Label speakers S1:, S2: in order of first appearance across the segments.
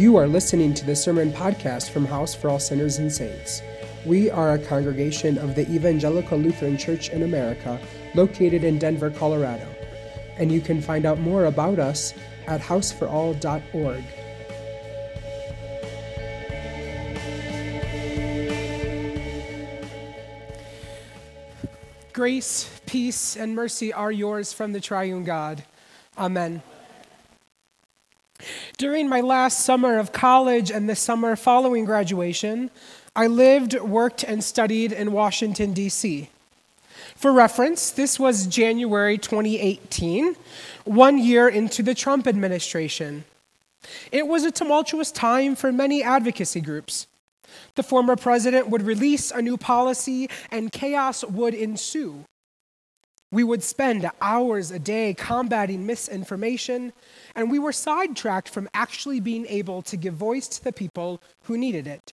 S1: You are listening to the Sermon Podcast from House for All Sinners and Saints. We are a congregation of the Evangelical Lutheran Church in America located in Denver, Colorado. And you can find out more about us at houseforall.org. Grace, peace, and mercy are yours from the triune God. Amen. During my last summer of college and the summer following graduation, I lived, worked, and studied in Washington, D.C. For reference, this was January 2018, one year into the Trump administration. It was a tumultuous time for many advocacy groups. The former president would release a new policy, and chaos would ensue. We would spend hours a day combating misinformation, and we were sidetracked from actually being able to give voice to the people who needed it.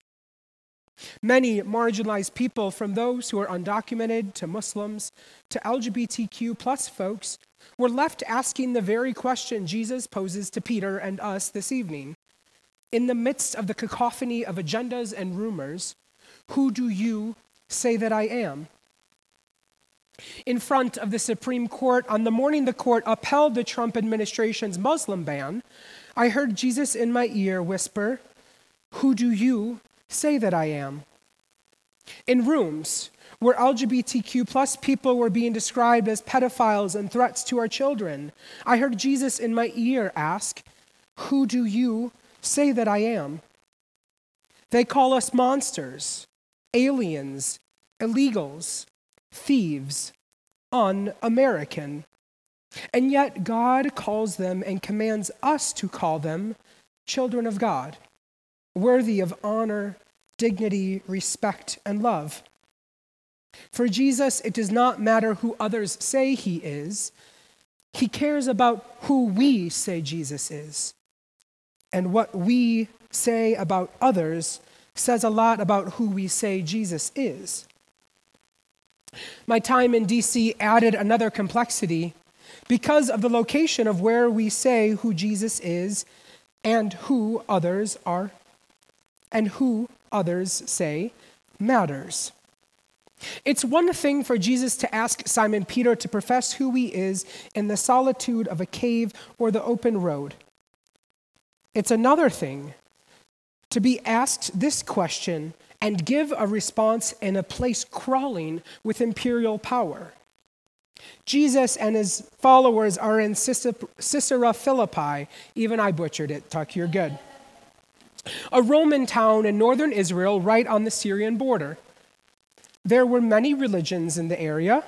S1: Many marginalized people, from those who are undocumented to Muslims to LGBTQ plus folks, were left asking the very question Jesus poses to Peter and us this evening. In the midst of the cacophony of agendas and rumors, who do you say that I am? In front of the Supreme Court on the morning the court upheld the Trump administration's Muslim ban, I heard Jesus in my ear whisper, Who do you say that I am? In rooms where LGBTQ plus people were being described as pedophiles and threats to our children, I heard Jesus in my ear ask, Who do you say that I am? They call us monsters, aliens, illegals, thieves, un American. And yet, God calls them and commands us to call them children of God, worthy of honor, dignity, respect, and love. For Jesus, it does not matter who others say he is, he cares about who we say Jesus is. And what we say about others says a lot about who we say Jesus is. My time in DC added another complexity because of the location of where we say who Jesus is and who others are, and who others say matters. It's one thing for Jesus to ask Simon Peter to profess who he is in the solitude of a cave or the open road. It's another thing to be asked this question and give a response in a place crawling with imperial power. Jesus and his followers are in Caesarea Philippi. Even I butchered it, Tuck, you're good. A Roman town in northern Israel, right on the Syrian border. There were many religions in the area,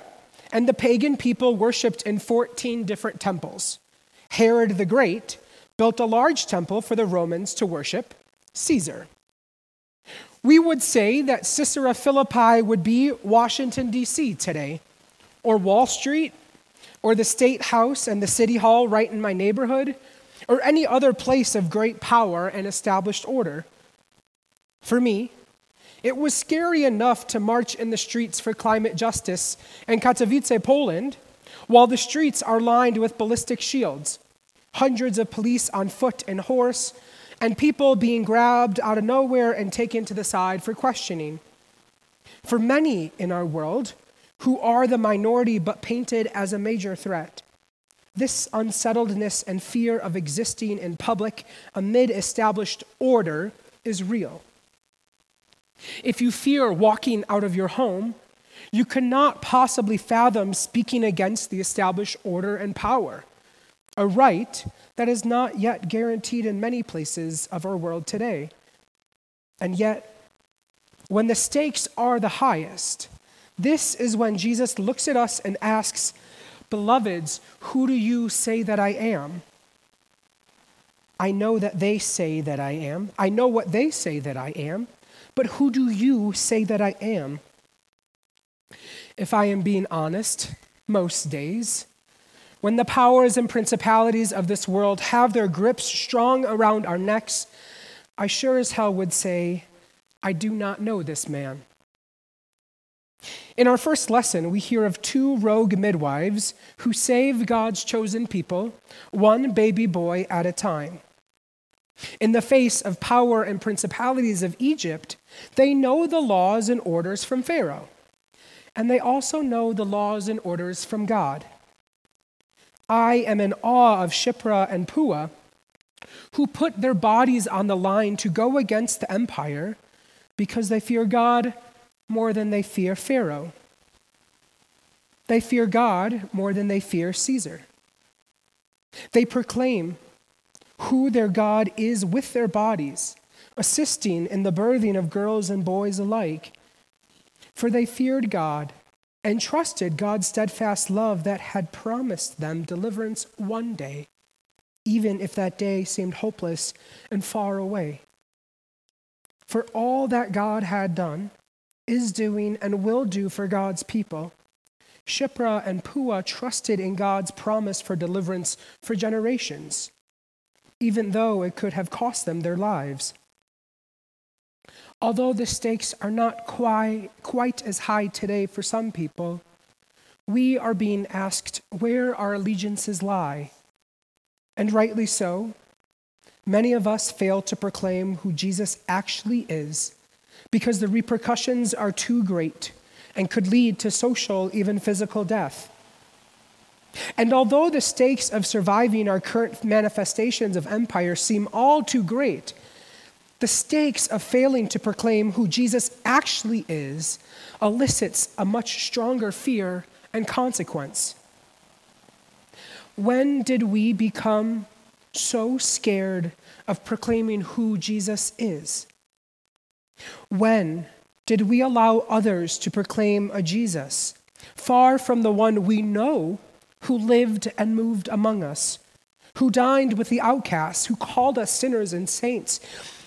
S1: and the pagan people worshiped in 14 different temples. Herod the Great built a large temple for the Romans to worship Caesar. We would say that Caesarea Philippi would be Washington, D.C. today, or Wall Street, or the State House and the City Hall right in my neighborhood, or any other place of great power and established order. For me, it was scary enough to march in the streets for climate justice in Katowice, Poland, while the streets are lined with ballistic shields, hundreds of police on foot and horse, and people being grabbed out of nowhere and taken to the side for questioning. For many in our world, who are the minority but painted as a major threat, this unsettledness and fear of existing in public amid established order is real. If you fear walking out of your home, you cannot possibly fathom speaking against the established order and power, a right that is not yet guaranteed in many places of our world today. And yet, when the stakes are the highest, this is when Jesus looks at us and asks, Beloveds, who do you say that I am? I know that they say that I am. I know what they say that I am. But who do you say that I am? If I am being honest, most days, when the powers and principalities of this world have their grips strong around our necks, I sure as hell would say, I do not know this man. In our first lesson, we hear of two rogue midwives who save God's chosen people, one baby boy at a time. In the face of power and principalities of Egypt, they know the laws and orders from Pharaoh, and they also know the laws and orders from God. I am in awe of Shiphrah and Puah, who put their bodies on the line to go against the empire because they fear God more than they fear Pharaoh. They fear God more than they fear Caesar. They proclaim who their God is with their bodies, assisting in the birthing of girls and boys alike. For they feared God and trusted God's steadfast love that had promised them deliverance one day, even if that day seemed hopeless and far away. For all that God had done, is doing, and will do for God's people, Shiphrah and Puah trusted in God's promise for deliverance for generations even though it could have cost them their lives. Although the stakes are not quite, quite as high today for some people, we are being asked where our allegiances lie. And rightly so. Many of us fail to proclaim who Jesus actually is because the repercussions are too great and could lead to social, even physical death. And although the stakes of surviving our current manifestations of empire seem all too great, the stakes of failing to proclaim who Jesus actually is elicits a much stronger fear and consequence. When did we become so scared of proclaiming who Jesus is? When did we allow others to proclaim a Jesus far from the one we know who lived and moved among us, who dined with the outcasts, who called us sinners and saints,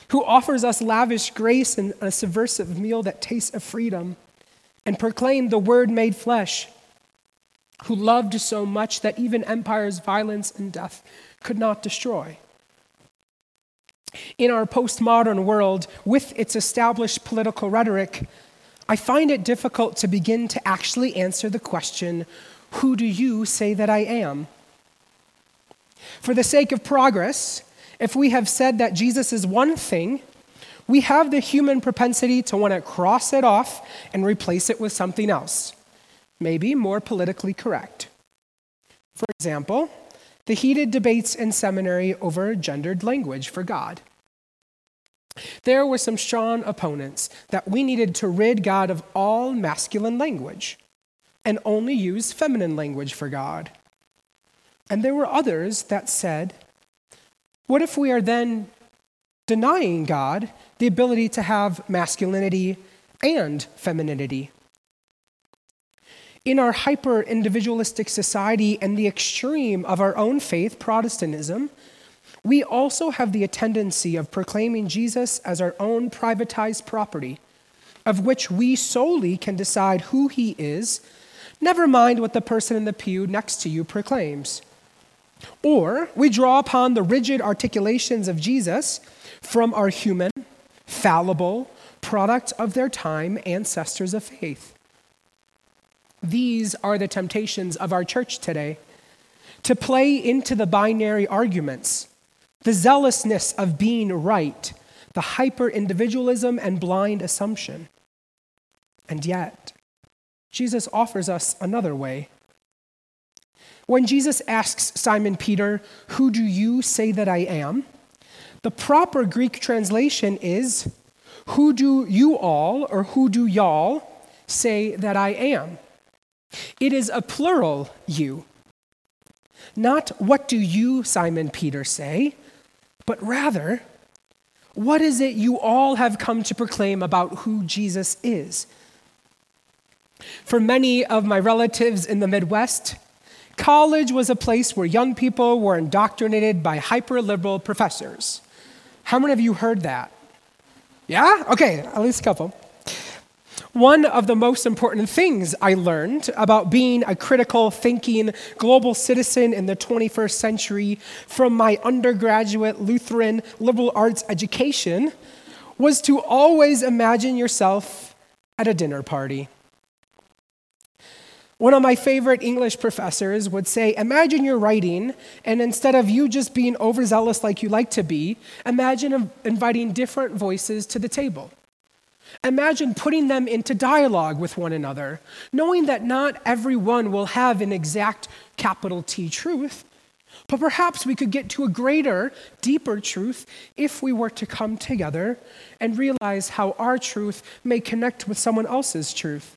S1: who offers us lavish grace and a subversive meal that tastes of freedom, and proclaimed the Word made flesh, who loved so much that even empire's violence and death could not destroy. In our postmodern world, with its established political rhetoric, I find it difficult to begin to actually answer the question who do you say that I am? For the sake of progress, if we have said that Jesus is one thing, we have the human propensity to want to cross it off and replace it with something else, maybe more politically correct. For example, the heated debates in seminary over gendered language for God. There were some strong opponents that we needed to rid God of all masculine language and only use feminine language for God. And there were others that said, what if we are then denying God the ability to have masculinity and femininity? In our hyper individualistic society and the extreme of our own faith, Protestantism, we also have the tendency of proclaiming Jesus as our own privatized property, of which we solely can decide who he is Never mind what the person in the pew next to you proclaims. Or we draw upon the rigid articulations of Jesus from our human, fallible, product of their time ancestors of faith. These are the temptations of our church today to play into the binary arguments, the zealousness of being right, the hyper individualism and blind assumption. And yet, Jesus offers us another way. When Jesus asks Simon Peter, Who do you say that I am? the proper Greek translation is, Who do you all, or who do y'all say that I am? It is a plural you. Not what do you, Simon Peter, say, but rather, what is it you all have come to proclaim about who Jesus is? For many of my relatives in the Midwest, college was a place where young people were indoctrinated by hyper liberal professors. How many of you heard that? Yeah? Okay, at least a couple. One of the most important things I learned about being a critical thinking global citizen in the 21st century from my undergraduate Lutheran liberal arts education was to always imagine yourself at a dinner party. One of my favorite English professors would say, Imagine you're writing, and instead of you just being overzealous like you like to be, imagine inviting different voices to the table. Imagine putting them into dialogue with one another, knowing that not everyone will have an exact capital T truth, but perhaps we could get to a greater, deeper truth if we were to come together and realize how our truth may connect with someone else's truth.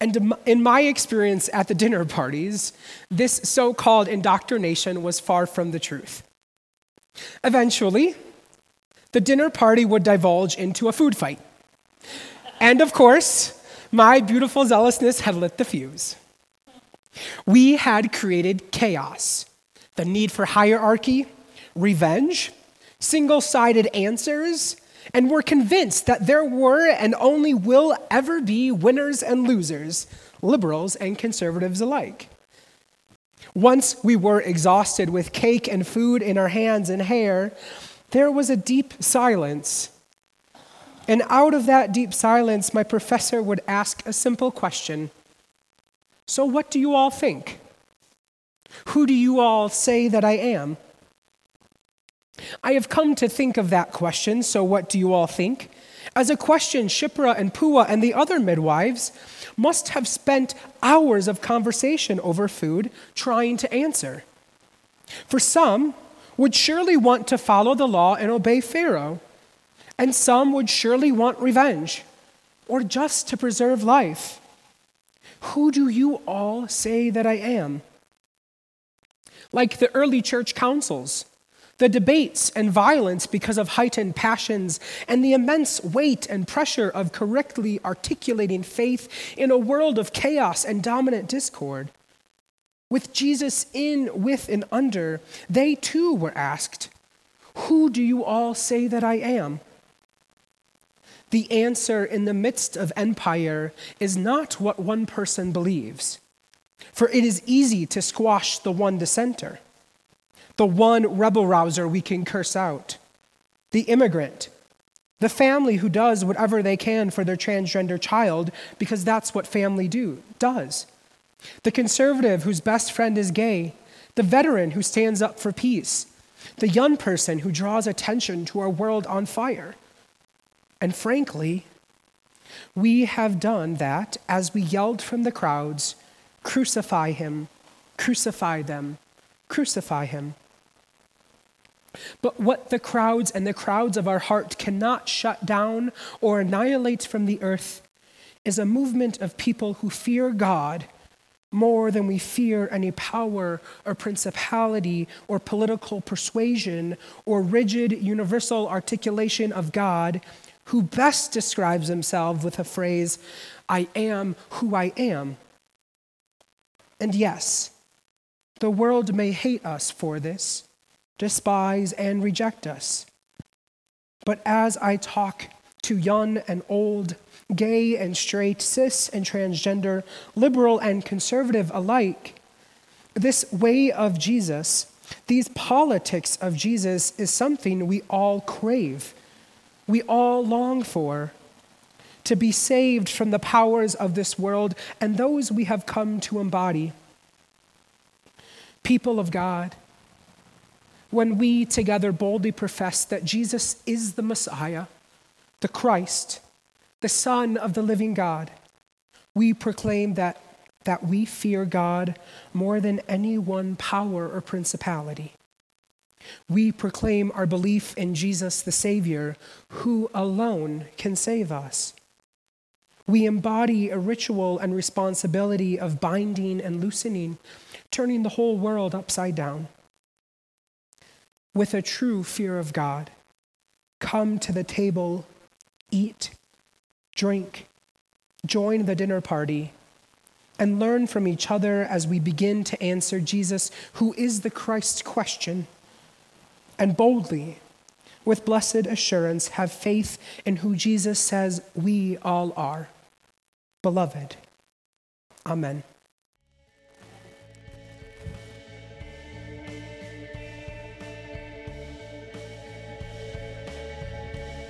S1: And in my experience at the dinner parties, this so called indoctrination was far from the truth. Eventually, the dinner party would divulge into a food fight. And of course, my beautiful zealousness had lit the fuse. We had created chaos, the need for hierarchy, revenge, single sided answers, and were convinced that there were and only will ever be winners and losers, liberals and conservatives alike. Once we were exhausted with cake and food in our hands and hair, there was a deep silence. And out of that deep silence, my professor would ask a simple question So, what do you all think? Who do you all say that I am? I have come to think of that question, so what do you all think? As a question Shiphrah and Puah and the other midwives must have spent hours of conversation over food trying to answer. For some would surely want to follow the law and obey Pharaoh, and some would surely want revenge or just to preserve life. Who do you all say that I am? Like the early church councils, the debates and violence because of heightened passions, and the immense weight and pressure of correctly articulating faith in a world of chaos and dominant discord. With Jesus in, with, and under, they too were asked, Who do you all say that I am? The answer in the midst of empire is not what one person believes, for it is easy to squash the one dissenter the one rebel rouser we can curse out, the immigrant, the family who does whatever they can for their transgender child because that's what family do does. The conservative whose best friend is gay, the veteran who stands up for peace, the young person who draws attention to our world on fire. And frankly, we have done that as we yelled from the crowds, Crucify him, crucify them, crucify him. But what the crowds and the crowds of our heart cannot shut down or annihilate from the earth is a movement of people who fear God more than we fear any power or principality or political persuasion or rigid universal articulation of God, who best describes himself with a phrase, I am who I am. And yes, the world may hate us for this despise, and reject us. But as I talk to young and old, gay and straight, cis and transgender, liberal and conservative alike, this way of Jesus, these politics of Jesus, is something we all crave, we all long for. To be saved from the powers of this world and those we have come to embody. People of God, when we together boldly profess that Jesus is the Messiah, the Christ, the Son of the living God, we proclaim that, that we fear God more than any one power or principality. We proclaim our belief in Jesus the Savior, who alone can save us. We embody a ritual and responsibility of binding and loosening, turning the whole world upside down with a true fear of God. Come to the table, eat, drink, join the dinner party, and learn from each other as we begin to answer Jesus, who is the Christ question, and boldly, with blessed assurance, have faith in who Jesus says we all are. Beloved. Amen.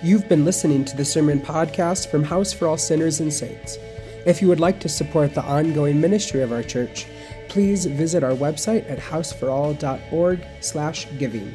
S2: You've been listening to the Sermon Podcast from House for All Sinners and Saints.
S1: If you would like to support the ongoing ministry of our church, please visit our website at houseforall.org/giving.